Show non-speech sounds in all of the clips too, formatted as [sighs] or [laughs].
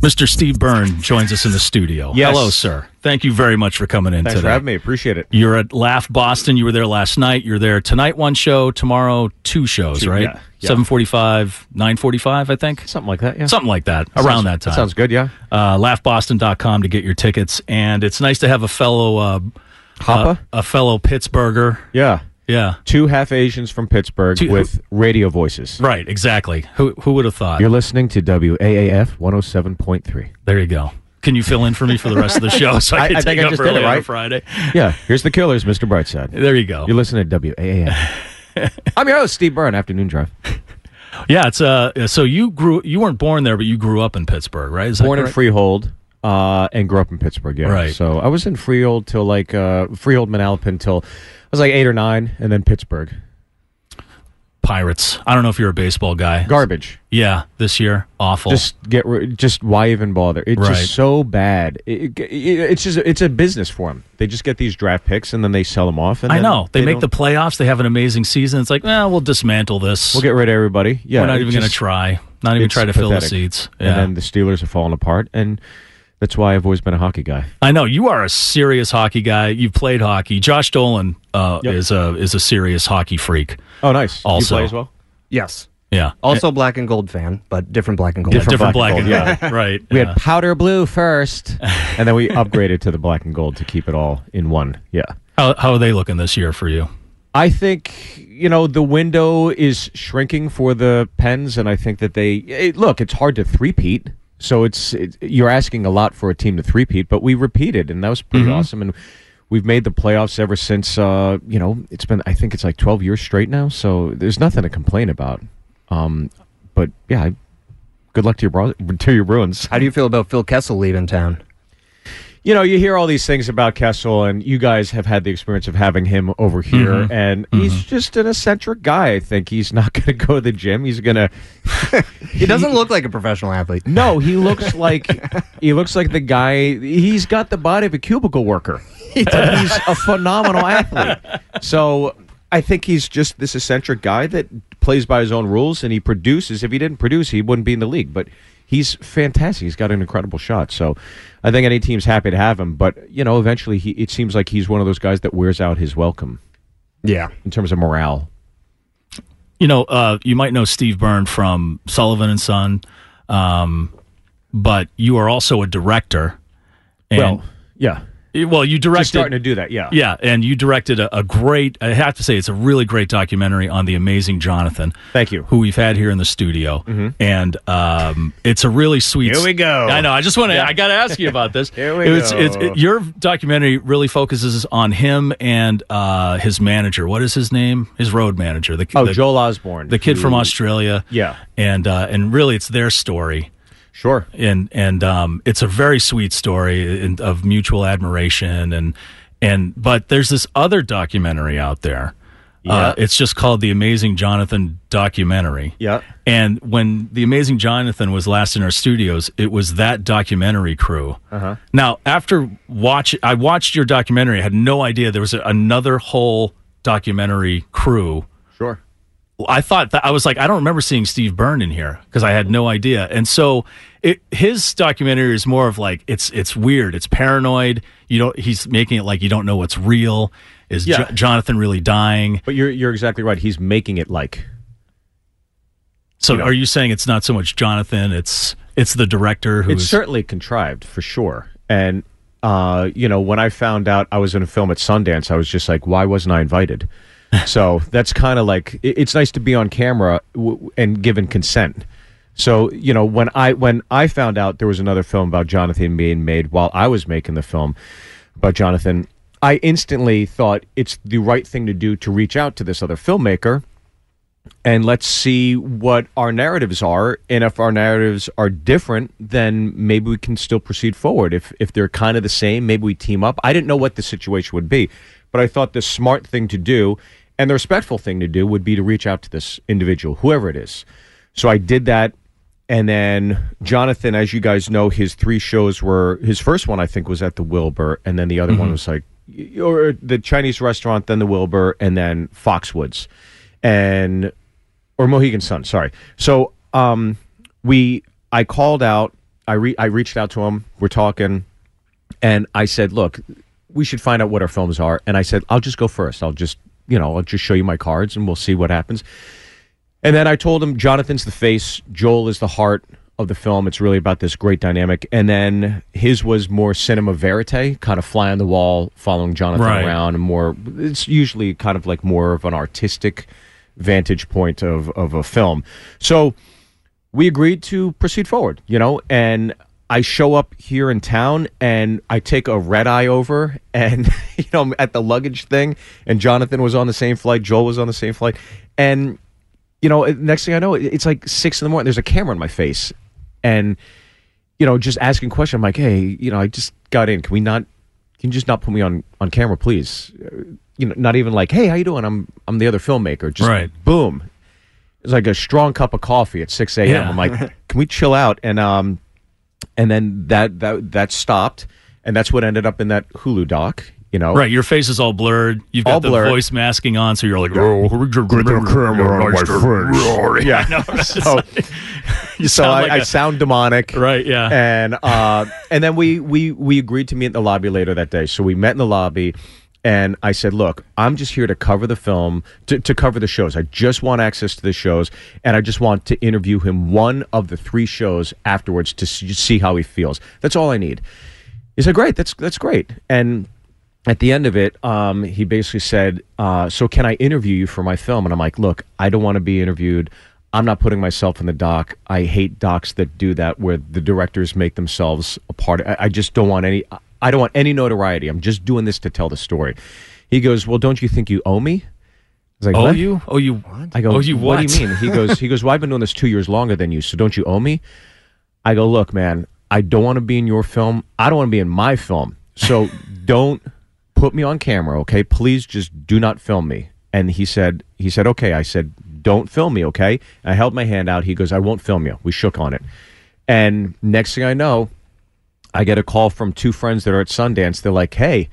Mr. Steve Byrne joins us in the studio. Yes. Hello, sir. Thank you very much for coming in Thanks today. for having me. Appreciate it. You're at Laugh Boston. You were there last night. You're there tonight. One show. Tomorrow, two shows. Two, right? yeah, yeah. Seven forty-five, nine forty-five. I think Something like that, yeah. something like that. Around that time. Sounds good, yeah. Uh, laughboston.com to get your tickets. And it's nice to have a fellow uh, Hapa? uh, a fellow Pittsburgher. yeah. Yeah. Two half Asians from Pittsburgh Two- with radio voices. Right. Exactly. Who who would have thought? You're listening to WAAF 107.3. there you go. Can you fill in for me for the rest of the show so I [laughs] I- can I take I up just did early on right? Friday? Yeah, here's the killers, Mr. Brightside. There you go. You're listening to WAAF. [laughs] I'm your host, Steve Byrne, Afternoon Drive. Yeah, it's uh. So you grew. You weren't born there, but you grew up in Pittsburgh, right? Is that Born in correct? Freehold uh, and grew up in Pittsburgh, yeah. Right. So I was in Freehold till like, uh, Freehold, Manalapan till was like eight or nine, and then Pittsburgh. Pirates. I don't know if you're a baseball guy. Garbage. yeah, this year awful. Just get just why even bother? It's Right. just so bad. It, it- it's just it's a business for them. They just get these draft picks and then they sell them off. And I know they, make the don't- playoffs. They have an amazing season. It's like, well, we'll dismantle this. We'll get rid of everybody. Yeah, We're not even going to try. Not even try to fill the pathetic. seats. And then the Steelers are falling apart, and that's why I've always been a hockey guy. I know you are a serious hockey guy. You've played hockey. Josh Dolan uh, Yep. is a is a serious hockey freak. Oh, nice. Also- you play as well. Yes. Yeah. Also black and gold fan, but different black and gold. Yeah, different black, black and and gold. right. We yeah. had powder blue first, and then we upgraded to the black and gold to keep it all in one. Yeah. how, how are they looking this year for you? I think you know the window is shrinking for the Pens, and I think that they it, look. It's hard to threepeat, so it's it, you're asking a lot for a team to threepeat, but we repeated, and that was pretty Mm-hmm. awesome. And we've made the playoffs ever since. Uh, you know, it's been I think it's like 12 years straight now, so there's nothing to complain about. Um, but yeah, good luck to your bro- to your Bruins. How do you feel about Phil Kessel leaving town? You know, you hear all these things about Kessel, and you guys have had the experience of having him over here, Mm-hmm. and he's just an eccentric guy. I think he's [laughs] not going to go to the gym. He's going [laughs] to. He doesn't look like a professional athlete. No, he looks like [laughs] he looks like the guy. He's got the body of a cubicle worker. He's a phenomenal athlete. So I think he's just this eccentric guy that plays by his own rules, and he produces. If he didn't produce, he wouldn't be in the league. But he's fantastic. He's got an incredible shot. So I think any team's happy to have him. But you know, eventually, he it seems like he's one of those guys that wears out his welcome Yeah. in terms of morale. You know, uh, you might know Steve Byrne from Sullivan and Son, um, but you are also a director. And, well, yeah, well, you just directed. starting to do that. Yeah, Yeah, and you directed a, a great. I have to say, it's a really great documentary on the amazing Jonathan. Thank you. Who we've had here in the studio, and um, it's a really sweet. Here we go. I know. I just want to. I got to ask you about this. [laughs] Here we it's, go. It's, it- your documentary really focuses on him and uh, his manager. What is his name? His road manager. The, Oh, the, Joel Osborne, the kid from Australia. Yeah. and uh, and really, it's their story Sure. and and um, it's a very sweet story in, of mutual admiration and and but there's this other documentary out there. Uh, Yeah. it's just called the Amazing Jonathan documentary. Yeah. And when the Amazing Jonathan was last in our studios, it was that documentary crew. Uh-huh. Now, after watch, I watched your documentary. I had no idea there was a, another whole documentary crew. I thought that I was like, I don't remember seeing Steve Byrne in here because I had no idea. And so it, his documentary is more of like it's it's weird, it's paranoid. You don't. He's making it like you don't know what's real. Is Yeah. Jo- Jonathan really dying? But you're you're exactly right. He's making it like So know. are you saying it's not so much Jonathan? It's it's the director who it's certainly contrived for sure. And uh, you know, when I found out I was in a film at Sundance, I was just like, why wasn't I invited? [laughs] so that's kind of like it- it's nice to be on camera and given consent. So you know, when I when I found out there was another film about Jonathan being made while I was making the film about Jonathan, I instantly thought it's the right thing to do to reach out to this other filmmaker and let's see what our narratives are. And if our narratives are different, then maybe we can still proceed forward. If if they're kind of the same, maybe we team up. I didn't know what the situation would be, but I thought the smart thing to do and the respectful thing to do would be to reach out to this individual, whoever it is. So I did that. And then Jonathan, as you guys know, his three shows were his first one, I think, was at the Wilbur, and then the other one was like, or the Chinese restaurant, then the Wilbur, and then Foxwoods, and or Mohegan Sun. Sorry. So um, we, I called out, I re- I reached out to him. We're talking, and I said, look, we should find out what our films are. And I said, I'll just go first. I'll just, you know, I'll just show you my cards, and we'll see what happens. And then I told him Jonathan's the face, Joel is the heart of the film. It's really about this great dynamic. And then his was more cinema verite, kind of fly on the wall, following Jonathan Right. around, and more. It's usually kind of like more of an artistic vantage point of of a film. So we agreed to proceed forward, you know, and I show up here in town and I take a red eye over and [laughs] you know I'm at the luggage thing and Jonathan was on the same flight, Joel was on the same flight and you know, next thing I know, it's like six in the morning. There's a camera in my face, and you know, just asking questions. I'm like, hey, you know, I just got in. Can we not? Can you just not put me on on camera, please? Uh, You know, not even like, hey, how you doing? I'm I'm the other filmmaker. Just Right. boom. It's like a strong cup of coffee at six a.m. Yeah. I'm like, can we chill out? And um, and then that that that stopped, and that's what ended up in that Hulu doc. You know, Right, your face is all blurred. You've got All the blurred. voice masking on, so you're like, oh, my [laughs] Yeah. [laughs] so [laughs] you so sound I, like I a- sound demonic. right, yeah. and uh, and then we we we agreed to meet in the lobby later that day. So we met in the lobby, and I said, "Look, I'm just here to cover the film, to, to cover the shows. I just want access to the shows, and I just want to interview him one of the three shows afterwards to see, how he feels. That's all I need." He said, "Great, that's that's great." And at the end of it, um, he basically said, uh, "So can I interview you for my film?" And I'm like, "Look, I don't want to be interviewed. I'm not putting myself in the doc. I hate docs that do that, where the directors make themselves a part. I just don't want any. I don't want any notoriety. I'm just doing this to tell the story." He goes, "Well, don't you think you owe me?" I was like, oh, "What?" you? Oh, you? What? I go, oh, you what? what? do you mean? He goes, he goes, well, I've been doing this two years longer than you, so don't you owe me? I go, look, man, I don't want to be in your film. I don't want to be in my film. So [laughs] don't put me on camera, okay? Please just do not film me. And he said, he said, okay. I said, don't film me, okay? I held my hand out. He goes, I won't film you. We shook on it. And next thing I know, I get a call from two friends that are at Sundance. They're like, "Hey,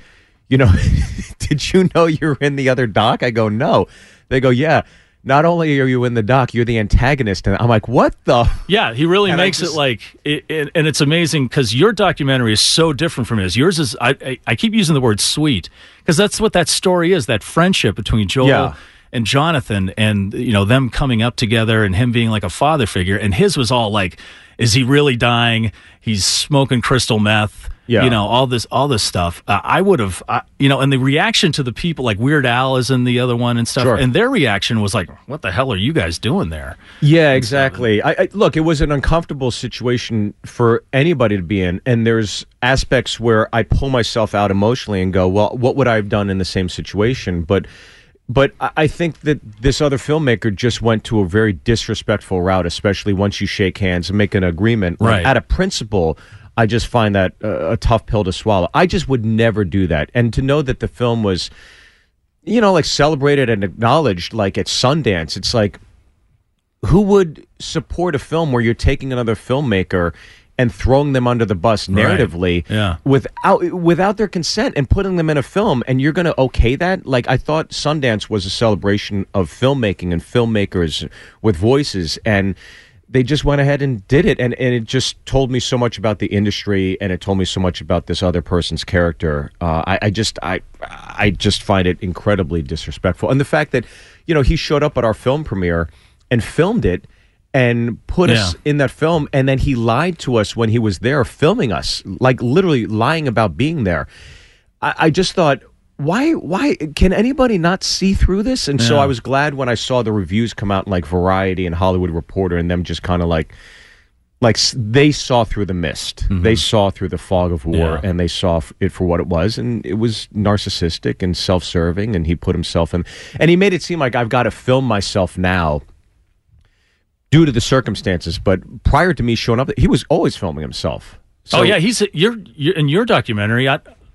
you know, [laughs] did you know you're in the other doc?" I go, "No." They go, "Yeah." Not only are you in the doc, you're the antagonist, and I'm like, "What the?" Yeah, he really And makes just- it like, it, it, and it's amazing because your documentary is so different from his. Yours is, I, I, I keep using the word sweet because that's what that story is that friendship between Joel Yeah. And Jonathan and, you know, them coming up together and him being like a father figure. And his was all like, is he really dying? He's smoking crystal meth. Yeah. You know, all this, all this stuff. Uh, I would have, uh, you know, and the reaction to the people like Weird Al is in the other one and stuff. Sure. And their reaction was like, what the hell are you guys doing there? Yeah, exactly. I, I look, it was an uncomfortable situation for anybody to be in, and there's aspects where I pull myself out emotionally and go, "Well, what would I have done in the same situation?" But, but I think that this other filmmaker just went to a very disrespectful route, especially once you shake hands and make an agreement. Like, Right. Out of principle, I just find that uh, a tough pill to swallow. I just would never do that, and to know that the film was you know, like celebrated and acknowledged, like at Sundance. It's like, who would support a film where you're taking another filmmaker and throwing them under the bus narratively Yeah. without without their consent and putting them in a film and you're going to okay that? Like i thought sundance was a celebration of filmmaking and filmmakers with voices and they just went ahead and did it and, and it just told me so much about the industry and it told me so much about this other person's character. Uh, I, I just I I just find it incredibly disrespectful. And the fact that you know he showed up at our film premiere and filmed it and put us in that film and then he lied to us when he was there filming us like literally lying about being there. I, I just thought why why can anybody not see through this? And so i was glad when i saw the reviews come out in like variety and hollywood reporter and them just kind of like like they saw through the mist. They saw through the fog of war Mm-hmm. Yeah. and they saw it for what it was and it was narcissistic and self-serving and he put himself in and he made it seem like i've got to film myself now due to the circumstances. But prior to me showing up, he was always filming himself. Oh, so oh yeah, he's you're, you're in your documentary.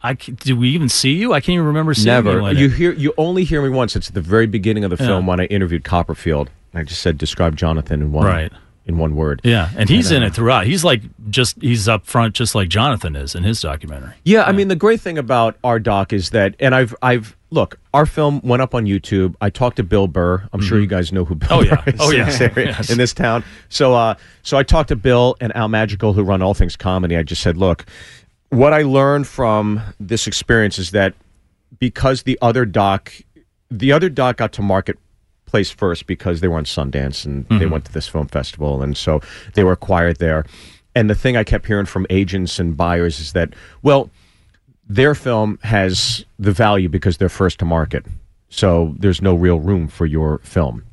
I do we even see you? I can't even remember seeing never. you. in You hear you only hear me once. It's at the very beginning of the film when I interviewed Copperfield. I just said describe Jonathan in one Right. in one word. Yeah, and he's in uh, it throughout. He's like just he's up front, just like Jonathan is in his documentary. Yeah, I mean the great thing about our doc is that, and I've I've look, our film went up on YouTube. I talked to Bill Burr. I'm sure you guys know who Bill Oh, yeah. Burr is Oh, [laughs] in yeah. this area- Yes. in this town. So uh, so I talked to Bill and Al Madrigal, who run all things comedy. I just said, look, what I learned from this experience is that because the other doc, the other doc got to market place first because they were on Sundance and they went to this film festival, and so they were acquired there. And the thing I kept hearing from agents and buyers is that, well, their film has the value because they're first to market. So there's no real room for your film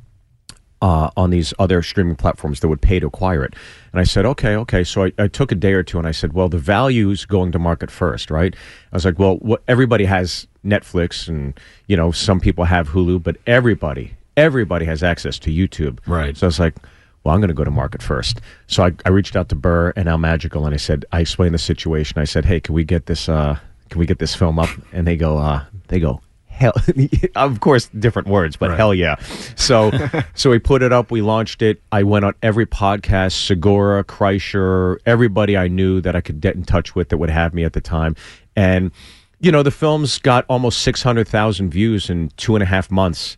uh, on these other streaming platforms that would pay to acquire it. And I said, okay, okay. So I, I took a day or two and I said, well, the value is going to market first, right? I was like, well, what, everybody has Netflix and, you know, some people have Hulu, but everybody, everybody has access to YouTube. Right. So I was like, well, I'm going to go to market first. So I, I reached out to Burr and Al Madrigal and I said, I explained the situation. I said, hey, can we get this, uh, can we get this film up? And they go, uh, they go, hell, [laughs] of course, different words, but hell yeah. So, [laughs] so we put it up, we launched it. I went on every podcast, Segura, Kreischer, everybody I knew that I could get in touch with that would have me at the time. And, you know, the film's got almost 600,000 views in two and a half months.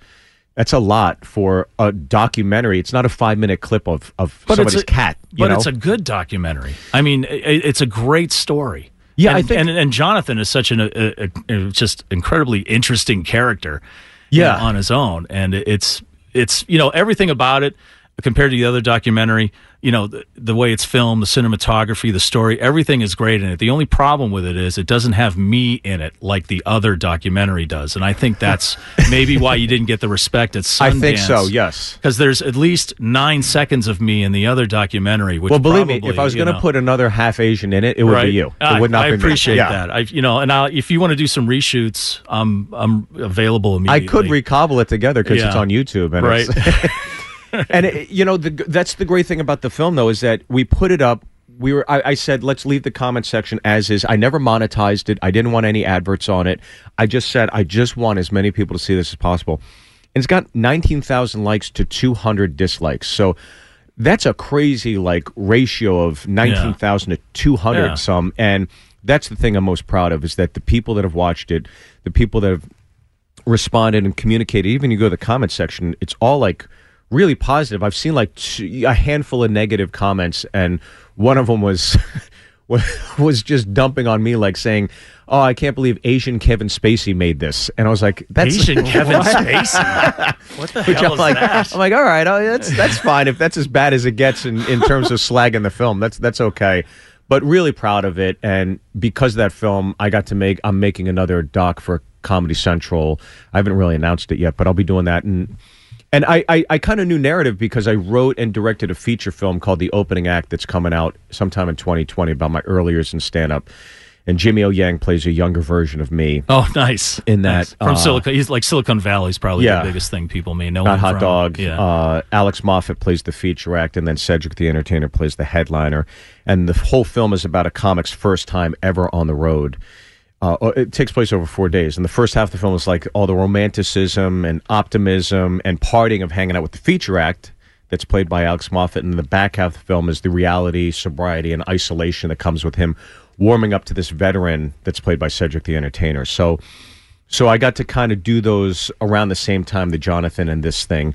That's a lot for a documentary. It's not a five minute clip of, of somebody's a, cat. You but know? it's a good documentary. I mean, i it's a great story. Yeah, and, I think- and, and Jonathan is such an a, a, a just incredibly interesting character. Yeah. Uh, on his own, and it's it's you know everything about it compared to the other documentary. You know the, the way it's filmed, the cinematography, the story, everything is great in it. The only problem with it is it doesn't have me in it like the other documentary does, and I think that's [laughs] maybe why you didn't get the respect at Sundance. I think so, yes. because there's at least nine seconds of me in the other documentary. Which Well, believe me, if I was going to put another half Asian in it, it would right, be you. It I, would not I be me. appreciate Yeah. that. I, you know, and I, if you want to do some reshoots, I'm I'm available immediately. I could recobble it together because it's on YouTube, and Right. [laughs] and it, you know the, that's the great thing about the film, though, is that we put it up. We were. I, I said, let's leave the comment section as is. I never monetized it. I didn't want any adverts on it. I just said I just want as many people to see this as possible. And it's got nineteen thousand likes to two hundred dislikes. So that's a crazy like ratio of nineteen thousand to two hundred Yeah. some. And that's the thing I'm most proud of is that the people that have watched it, the people that have responded and communicated. Even you go to the comment section, it's all like really positive. I've seen like two, a handful of negative comments, and one of them was [laughs] was just dumping on me, like saying, "Oh, I can't believe Asian Kevin Spacey made this," and I was like, "That's Asian [laughs] Kevin Spacey. [laughs] What the Which hell I'm is like, that? I'm like, all right, oh, that's that's fine. If that's as bad as it gets in, in terms of slagging the film, that's that's okay. But really proud of it, and because of that film, I got to make. I'm making another doc for Comedy Central. I haven't really announced it yet, but I'll be doing that. And and I I, I kind of knew narrative because I wrote and directed a feature film called The Opening Act that's coming out sometime in 2020 about my early years in stand up. And Jimmy O Yang plays a younger version of me. Oh, nice. In that, Nice. from uh, Silicon, he's like Silicon Valley's probably Yeah. the biggest thing people may know. Not Hot from. Dog. Yeah. Uh, Alex Moffat plays the feature act, and then Cedric the Entertainer plays the headliner. And the whole film is about a comic's first time ever on the road. Uh, it takes place over four days, and the first half of the film is like all the romanticism and optimism and parting of hanging out with the feature act that's played by Alex Moffat, and the back half of the film is the reality, sobriety, and isolation that comes with him warming up to this veteran that's played by Cedric the Entertainer. So, so I got to kind of do those around the same time, the Jonathan and this thing,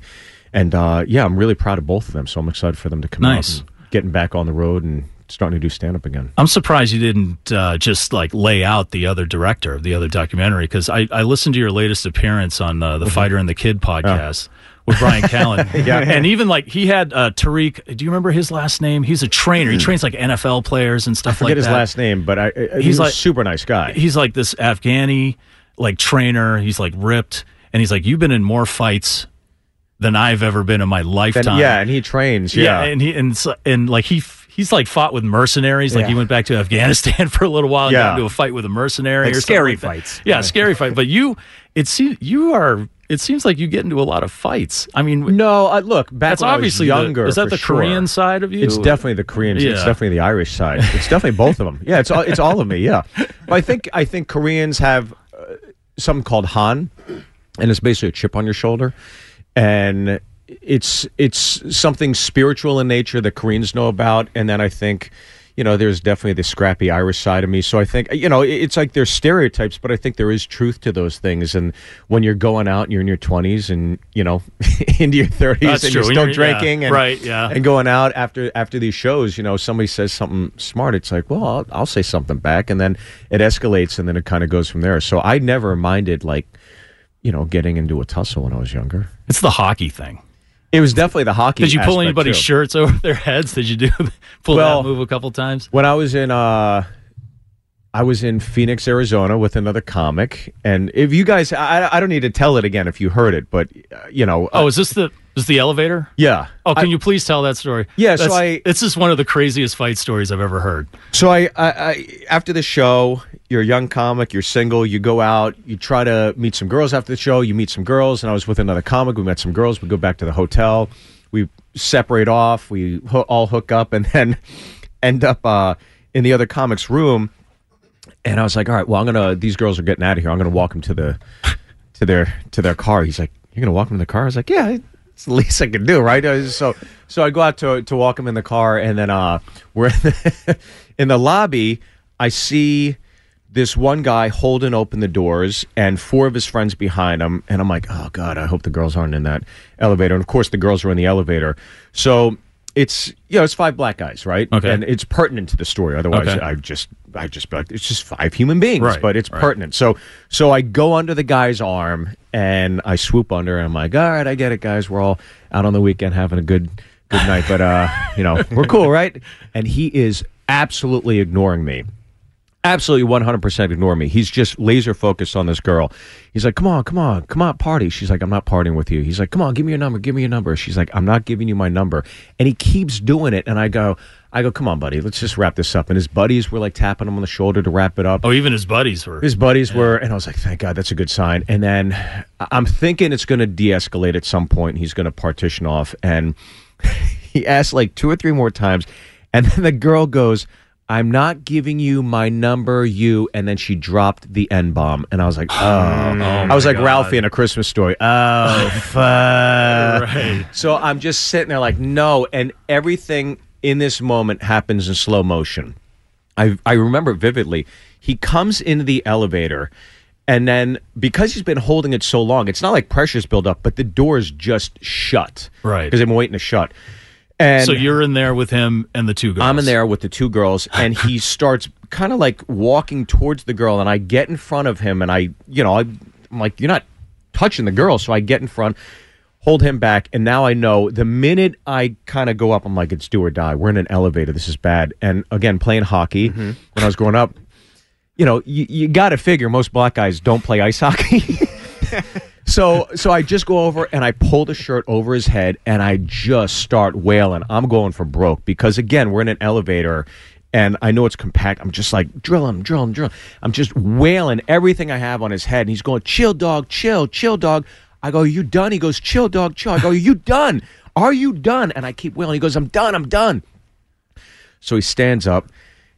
and uh, yeah, I'm really proud of both of them. So I'm excited for them to come Nice. out, and getting back on the road and starting to do stand up again. I'm surprised you didn't uh, just like lay out the other director of the other documentary because I, I listened to your latest appearance on uh, the Mm-hmm. Fighter and the Kid podcast with Bryan Callen. [laughs] yeah, and even like he had uh, Tariq. Do you remember his last name? He's a trainer. He trains like NFL players and stuff Mm. I forget like his last name, but I, I he's like- super nice guy. He's like this Afghani like trainer. He's like ripped, and he's like, "You've been in more fights." Than I've ever been in my Then- lifetime. yeah, and he trains. Yeah, Yeah, and he and and like he he's like fought with mercenaries. Like he went back to Afghanistan [laughs] for a little while and Yeah. got into a fight with a mercenary. Like or scary like fights. Yeah, scary fight. But you, it seems you are it seems like you get into a lot of fights. I mean, No, uh, look, back that's when I was obviously younger. The, is that the sure. Korean side of you? It's definitely the Koreans. It's definitely the Irish side. It's definitely both of them. Yeah, it's all, it's all of me. Yeah, but I think I think Koreans have uh, something called Han, and it's basically a chip on your shoulder, and it's it's something spiritual in nature that Koreans know about, and then I think. You know, there's definitely the scrappy Irish side of me. So I think, you know, it's like there's stereotypes, but I think there is truth to those things. And when you're going out and you're in your 20s and, you know, [laughs] into your 30s That's and true. you're still you're- yeah, drinking and, right, yeah. and going out after after these shows, you know, somebody says something smart. It's like, well, I'll, I'll say something back, and then it escalates, and then it kind of goes from there. So I never minded like, you know, getting into a tussle when I was younger. it's the hockey thing. It was definitely the hockey. Did you pull anybody's too. shirts over their heads? Did you do [laughs] pull Well- that move a couple times? When I was in, uh, I was in Phoenix, Arizona, with another comic, and if you guys, I, I don't need to tell it again if you heard it, but uh, you know, Oh, is this the is the elevator? yeah. Oh, can I- you please tell that story? Yeah, so That's- I- It's just one of the craziest fight stories I've ever heard. So I, I, I after the show, you're a young comic, you're single, you go out, you try to meet some girls after the show, you meet some girls, and I was with another comic, we met some girls, we go back to the hotel, we separate off, we ho- all hook up, and [laughs] then end up uh, in the other comic's room, and I was like, all right, well, I'm gonna, these girls are getting out of here, I'm gonna walk them to the, to their, to their car. He's like, you're gonna walk them to the car? I was like, yeah. It's the least I can do, right? So, so I go out to to walk him in the car, and then uh, we're in the, [laughs] in the lobby. I see this one guy holding open the doors, and four of his friends behind him, and I'm like, oh god, I hope the girls aren't in that elevator. And of course, the girls are in the elevator. So it's you know it's five black guys, right? Okay. and it's pertinent to the story. Otherwise, Okay. I just I just like it's just five human beings, Right, but it's right. pertinent. So so I go under the guy's arm and I swoop under, and I'm like, all right, I get it, guys. We're all out on the weekend having a good good night, but uh, you know, we're cool, right? And he is absolutely ignoring me absolutely 100% ignore me. He's just laser focused on this girl. He's like, come on, come on, come on, party. She's like, I'm not partying with you. He's like, come on, give me your number, give me your number. She's like, I'm not giving you my number. And he keeps doing it. And I go, I go, come on, buddy, let's just wrap this up. And his buddies were like tapping him on the shoulder to wrap it up. Oh, even his buddies were. His buddies were, and I was like, thank God, that's a good sign. And then I'm thinking it's going to de escalate at some point. He's going to partition off. And [laughs] he asked like two or three more times. And then the girl goes, I'm not giving you my number, you. And then she dropped the N bomb. And I was like, oh. [sighs] oh I was like God. Ralphie in a Christmas story. Oh, [laughs] fuck. Right. So I'm just sitting there like, no. And everything in this moment happens in slow motion. I, I remember vividly. He comes into the elevator, and then because he's been holding it so long, it's not like pressure's built up, but the door's just shut. Right. Because been waiting to shut. And so you're in there with him and the two girls. I'm in there with the two girls, and he [laughs] starts kind of like walking towards the girl, and I get in front of him, and I, you know, I'm like, you're not touching the girl, so I get in front, hold him back, and now I know the minute I kind of go up, I'm like, it's do or die. We're in an elevator. This is bad. And again, playing hockey mm-hmm. when I was growing up, you know, you, you got to figure most black guys don't play ice hockey. [laughs] [laughs] So so I just go over and I pull the shirt over his head and I just start wailing. I'm going for broke because again we're in an elevator and I know it's compact. I'm just like drill him, drill him, drill. Him. I'm just wailing everything I have on his head and he's going chill dog, chill, chill dog. I go you done? He goes chill dog, chill. I go you done? Are you done? And I keep wailing. He goes I'm done, I'm done. So he stands up and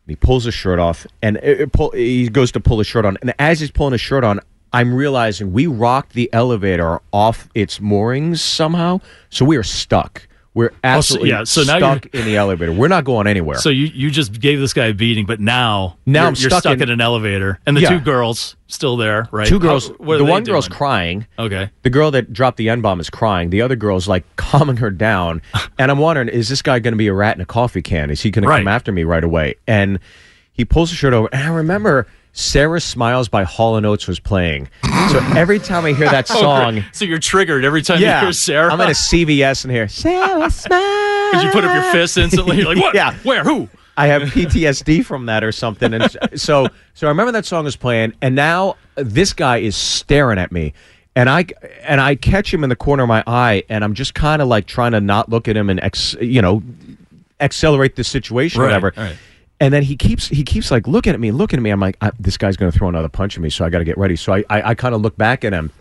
he pulls his shirt off and it, it pull, he goes to pull his shirt on. And as he's pulling his shirt on, I'm realizing we rocked the elevator off its moorings somehow. So we are stuck. We're oh, absolutely yeah, so now stuck in the elevator. We're not going anywhere. So you, you just gave this guy a beating, but now Now you're, I'm you're stuck stuck in- in, an elevator, and the Yeah. two girls still there, right? Two girls. How- the one girl's crying. Okay. The girl that dropped the N bomb is crying. The other girl's like [laughs] calming her down. [laughs] and I'm wondering, is this guy going to be a rat in a coffee can? Is he going to come after me right away? And he pulls the shirt over. And I remember Sarah Smiles by Hall and Oates was playing. So every time I hear that [laughs] Oh, song, great. So you're triggered every time yeah, you hear Sarah. I'm at a CVS and hear Sarah Smiles. [laughs] Because you put up your fist instantly. You're like, what? Yeah. Where? Who? I have PTSD from that or something. And [laughs] so, so I remember that song was playing, and now this guy is staring at me, and I and I catch him in the corner of my eye, and I'm just kind of like trying to not look at him and ex, you know, accelerate the situation, or whatever. right. And then he keeps he keeps like looking at me, looking at me. I'm like, this guy's going to throw another punch at me, so I got to get ready. So I I, I kind of look back at him,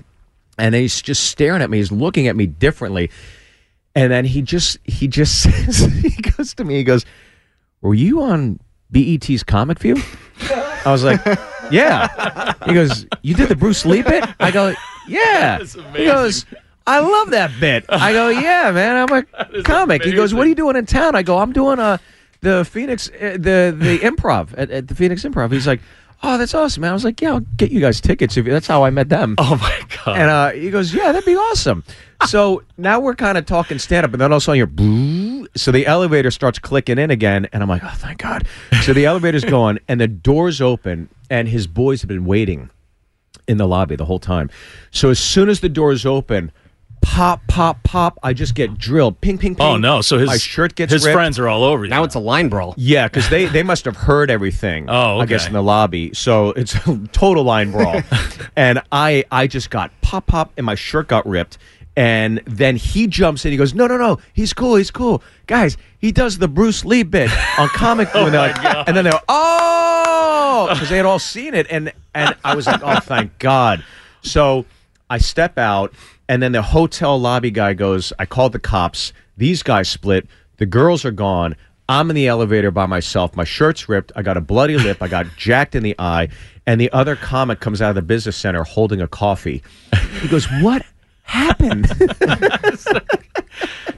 and he's just staring at me. He's looking at me differently, and then he just he just [laughs] says he goes to me. He goes, "Were you on BET's Comic View?" I was like, "Yeah." He goes, "You did the Bruce Lee bit?" I go, "Yeah." He goes. I love that bit. I go, yeah, man. I'm a comic. He goes, what are you doing in town? I go, I'm doing uh, the Phoenix, uh, the the [laughs] improv at, at the Phoenix Improv. He's like, oh, that's awesome, man. I was like, yeah, I'll get you guys tickets. If you, that's how I met them. Oh my god! And uh, he goes, yeah, that'd be awesome. [laughs] So now we're kind of talking stand up, and then all of a sudden you're, "Boo." so the elevator starts clicking in again, and I'm like, oh, thank God. So the elevator's [laughs] going, and the doors open, and his boys have been waiting in the lobby the whole time. So as soon as the doors open, pop, pop, pop, I just get drilled. Ping, ping, oh, ping. oh no! So his my shirt gets his ripped. friends are all over you. Now it's a line brawl. Yeah, because they, they must have heard everything. Oh, I guess in the lobby. So it's a total line brawl, [laughs] and I I just got pop pop, and my shirt got ripped. And then he jumps in. He goes, "No, no, no! He's cool. He's cool, guys. He does the Bruce Lee bit on comic." [laughs] oh and, they're like, and then they're oh, because they had all seen it, and and I was like, "Oh, thank God!" So I step out, and then the hotel lobby guy goes, I called the cops. These guys split. The girls are gone. I'm in the elevator by myself. My shirt's ripped. I got a bloody lip. I got [laughs] jacked in the eye. And the other comic comes out of the business center holding a coffee. He goes, What happened? [laughs]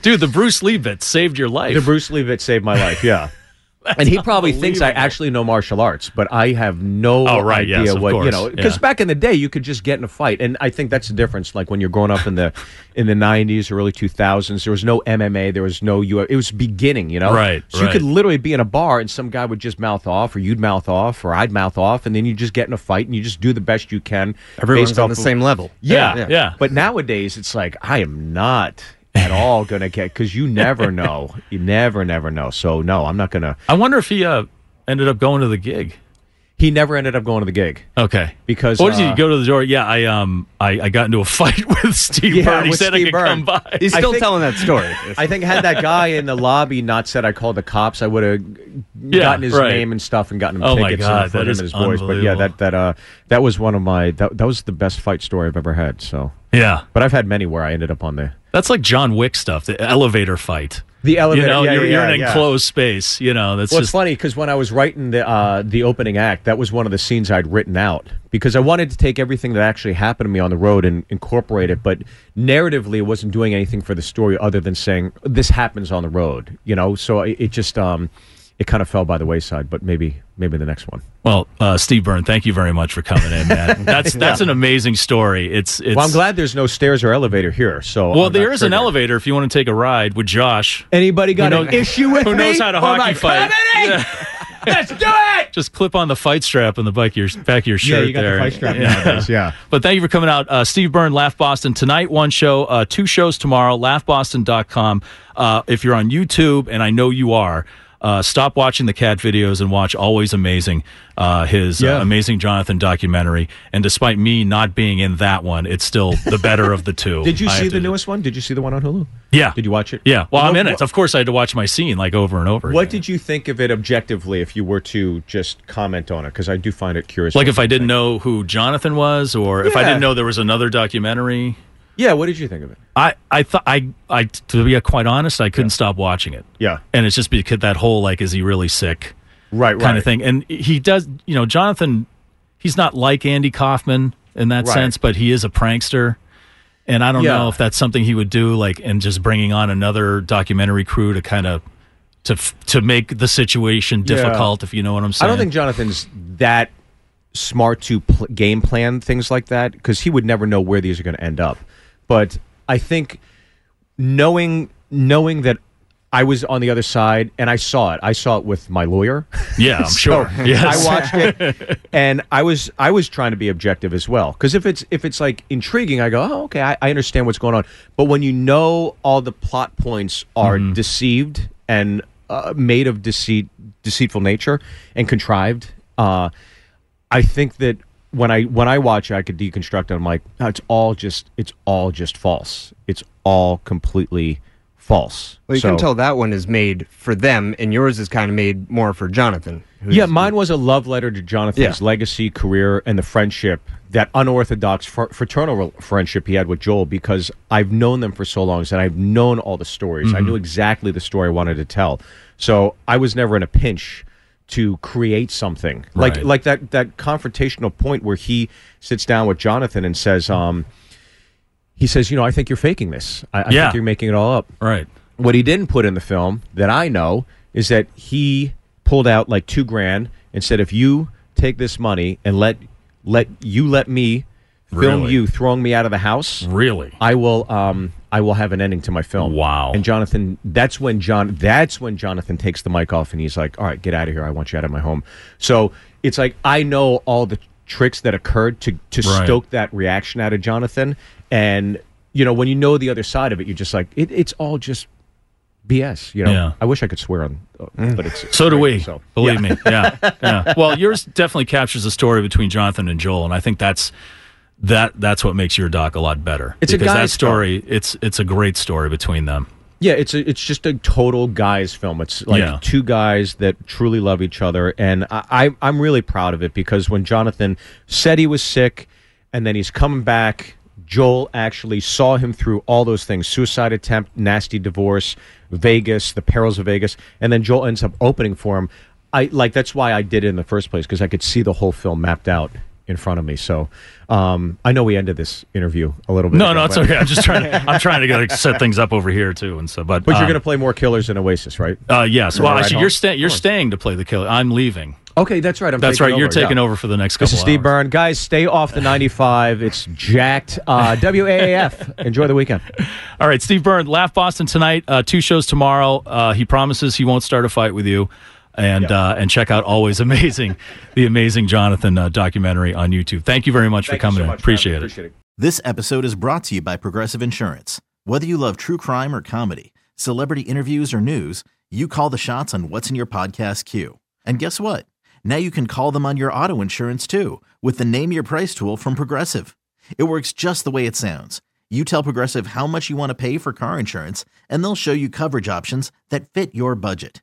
Dude, the Bruce Lee bit saved your life. the Bruce Lee bit saved my life. Yeah. And he probably thinks I actually know martial arts, but I have no Oh, right, idea yes, of what you know. Because yeah. back in the day, you could just get in a fight, and I think that's the difference. Like when you're growing up in the in the '90s or early 2000s, there was no MMA, there was no U. It was beginning, you know. Right, So you could literally be in a bar, and some guy would just mouth off, or you'd mouth off, or I'd mouth off, and then you just get in a fight, and you just do the best you can. Everyone's based on the of- same level. yeah, Yeah, yeah. But nowadays, it's like I am not at all gonna get because you never know. You never, never know. So no, I'm not gonna. I wonder if he uh, ended up going to the gig. He never ended up going to the gig Okay. because What did uh, he go to the door? Yeah, I um I, I got into a [laughs] fight with Steve Yeah, Byrne. He with said I Steve could Byrne. come by. He's still think- telling that story. [laughs] I think had that guy in the lobby not said I called the cops, I would have Yeah, gotten his right. name and stuff and gotten him Oh my tickets God, and for that him is and his boys. But yeah, that that uh that was one of my that, that was the best fight story I've ever had. So, yeah. but I've had many where I ended up on the That's like John Wick stuff, the elevator fight. the elevator. You know, yeah, you're, yeah, you're in yeah, an yeah. enclosed space. You know, that's Well, it's funny because when I was writing the uh, the opening act, that was one of the scenes I'd written out because I wanted to take everything that actually happened to me on the road and incorporate it. But narratively, it wasn't doing anything for the story other than saying this happens on the road. You know, so it, it just um, it kind of fell by the wayside. But maybe maybe the next one. well, uh, Steve Byrne. Thank you very much for coming in, man. [laughs] That's that's an amazing story. It's it's. Well, I'm glad there's no stairs or elevator here. So Well, I'm there not an elevator if you want to take a ride with Josh. Anybody got Who an knows- issue with who me? knows how to hockey fight? comedy? [laughs] Let's do it. [laughs] Just clip on the fight strap on the back of your back of your shirt. Yeah, you got there. the fight strap nowadays. Yeah. But thank you for coming out. Uh, Steve Byrne, Laugh Boston. Tonight, one show, uh, two shows tomorrow, laughboston.com. Uh, if you're on YouTube, and I know you are, uh, stop watching the cat videos and watch Always Amazing, uh, his Yeah. uh, Amazing Jonathan documentary. And despite me not being in that one, it's still the better of the two. [laughs] Did you I see the newest one? Did you see the one on Hulu? Yeah. Did you watch it? Yeah. Well, I'm in it. Of course, I had to watch my scene like over and over. What again. did you think of it objectively if you were to just comment on it? Because I do find it curious. like if I didn't think. know who Jonathan was, or if I didn't know there was another documentary? Yeah, what did you think of it? I I thought I I to be quite honest, I couldn't stop watching it. Yeah. and it's just because that whole like, is he really sick Right, right. kind of thing. And he does, you know, Jonathan. He's not like Andy Kaufman in that Right. sense, but he is a prankster. And I don't Yeah. know if that's something he would do, like, and just bringing on another documentary crew to kind of to to make the situation Yeah. difficult. If you know what I'm saying. I don't think Jonathan's that smart to pl- game plan things like that because he would never know where these are going to end up. But I think knowing knowing that I was on the other side and I saw it. I saw it with my lawyer. Yeah, I'm [laughs] So, sure. Yes. I watched it, and I was I was trying to be objective as well. Because if it's if it's like intriguing, I go, oh, okay, I, I understand what's going on. But when you know all the plot points are Mm-hmm. deceived and uh, made of deceit, deceitful nature and contrived, uh, I think that when I when I watch it, I could deconstruct it. I'm like, no, it's all just it's all just false. It's all completely false. Well, you So- can tell that one is made for them, and yours is kind of made more for Jonathan. Yeah, mine was a love letter to Jonathan's Yeah. legacy, career, and the friendship, that unorthodox fr- fraternal friendship he had with Joel, because I've known them for so long, and I've known all the stories. I knew mm-hmm. exactly the story I wanted to tell. So I was never in a pinch to create something like Right. like that that confrontational point where he sits down with Jonathan and says, um, he says, you know, I think you're faking this. I, I Yeah. think you're making it all up. Right. What he didn't put in the film that I know is that he pulled out like two grand and said, "If you take this money and let let you let me film Really? you throwing me out of the house, Really. I will um I will have an ending to my film." Wow. And Jonathan, that's when John, that's when Jonathan takes the mic off and he's like, "All right, get out of here. I want you out of my home." So it's like I know all the tricks that occurred to to Right. stoke that reaction out of Jonathan, and you know when you know the other side of it, you're just like, it, it's all just BS. You know, Yeah. I wish I could swear on, uh, but it's So do we. So believe yeah. me. Yeah. Yeah. [laughs] Well, yours definitely captures the story between Jonathan and Joel, and I think that's that that's what makes your doc a lot better. It's a because that guy's story. It's it's a great story between them. Yeah, it's a, it's just a total guys film. It's like Yeah. two guys that truly love each other, and I, I I'm really proud of it because when Jonathan said he was sick, and then he's coming back, Joel actually saw him through all those things: suicide attempt, nasty divorce, Vegas, the perils of Vegas, and then Joel ends up opening for him. I like that's why I did it in the first place because I could see the whole film mapped out in front of me. So um, I know we ended this interview a little bit. No, ago, no, it's okay. I'm just trying. To, [laughs] I'm trying to get, set things up over here too, and so. But But you're um, going to play more Killers than Oasis, right? Uh, yes. Well, actually, home? you're staying. You're staying to play the killer. I'm leaving. Okay, that's right. I'm That's right. You're taking yeah. over for the next couple. This is Steve. Byrne. Guys, stay off the 95. It's jacked. Uh, [laughs] WAAF. Enjoy the weekend. All right, Steve Byrne, Laugh Boston tonight. Uh, two shows tomorrow. Uh, he promises he won't start a fight with you. And uh, and check out always amazing, [laughs] the amazing Jonathan uh, documentary on YouTube. Thank you very much for coming in. Appreciate it. This episode is brought to you by Progressive Insurance. Whether you love true crime or comedy, celebrity interviews or news, you call the shots on what's in your podcast queue. And guess what? Now you can call them on your auto insurance too with the Name Your Price tool from Progressive. It works just the way it sounds. You tell Progressive how much you want to pay for car insurance, and they'll show you coverage options that fit your budget.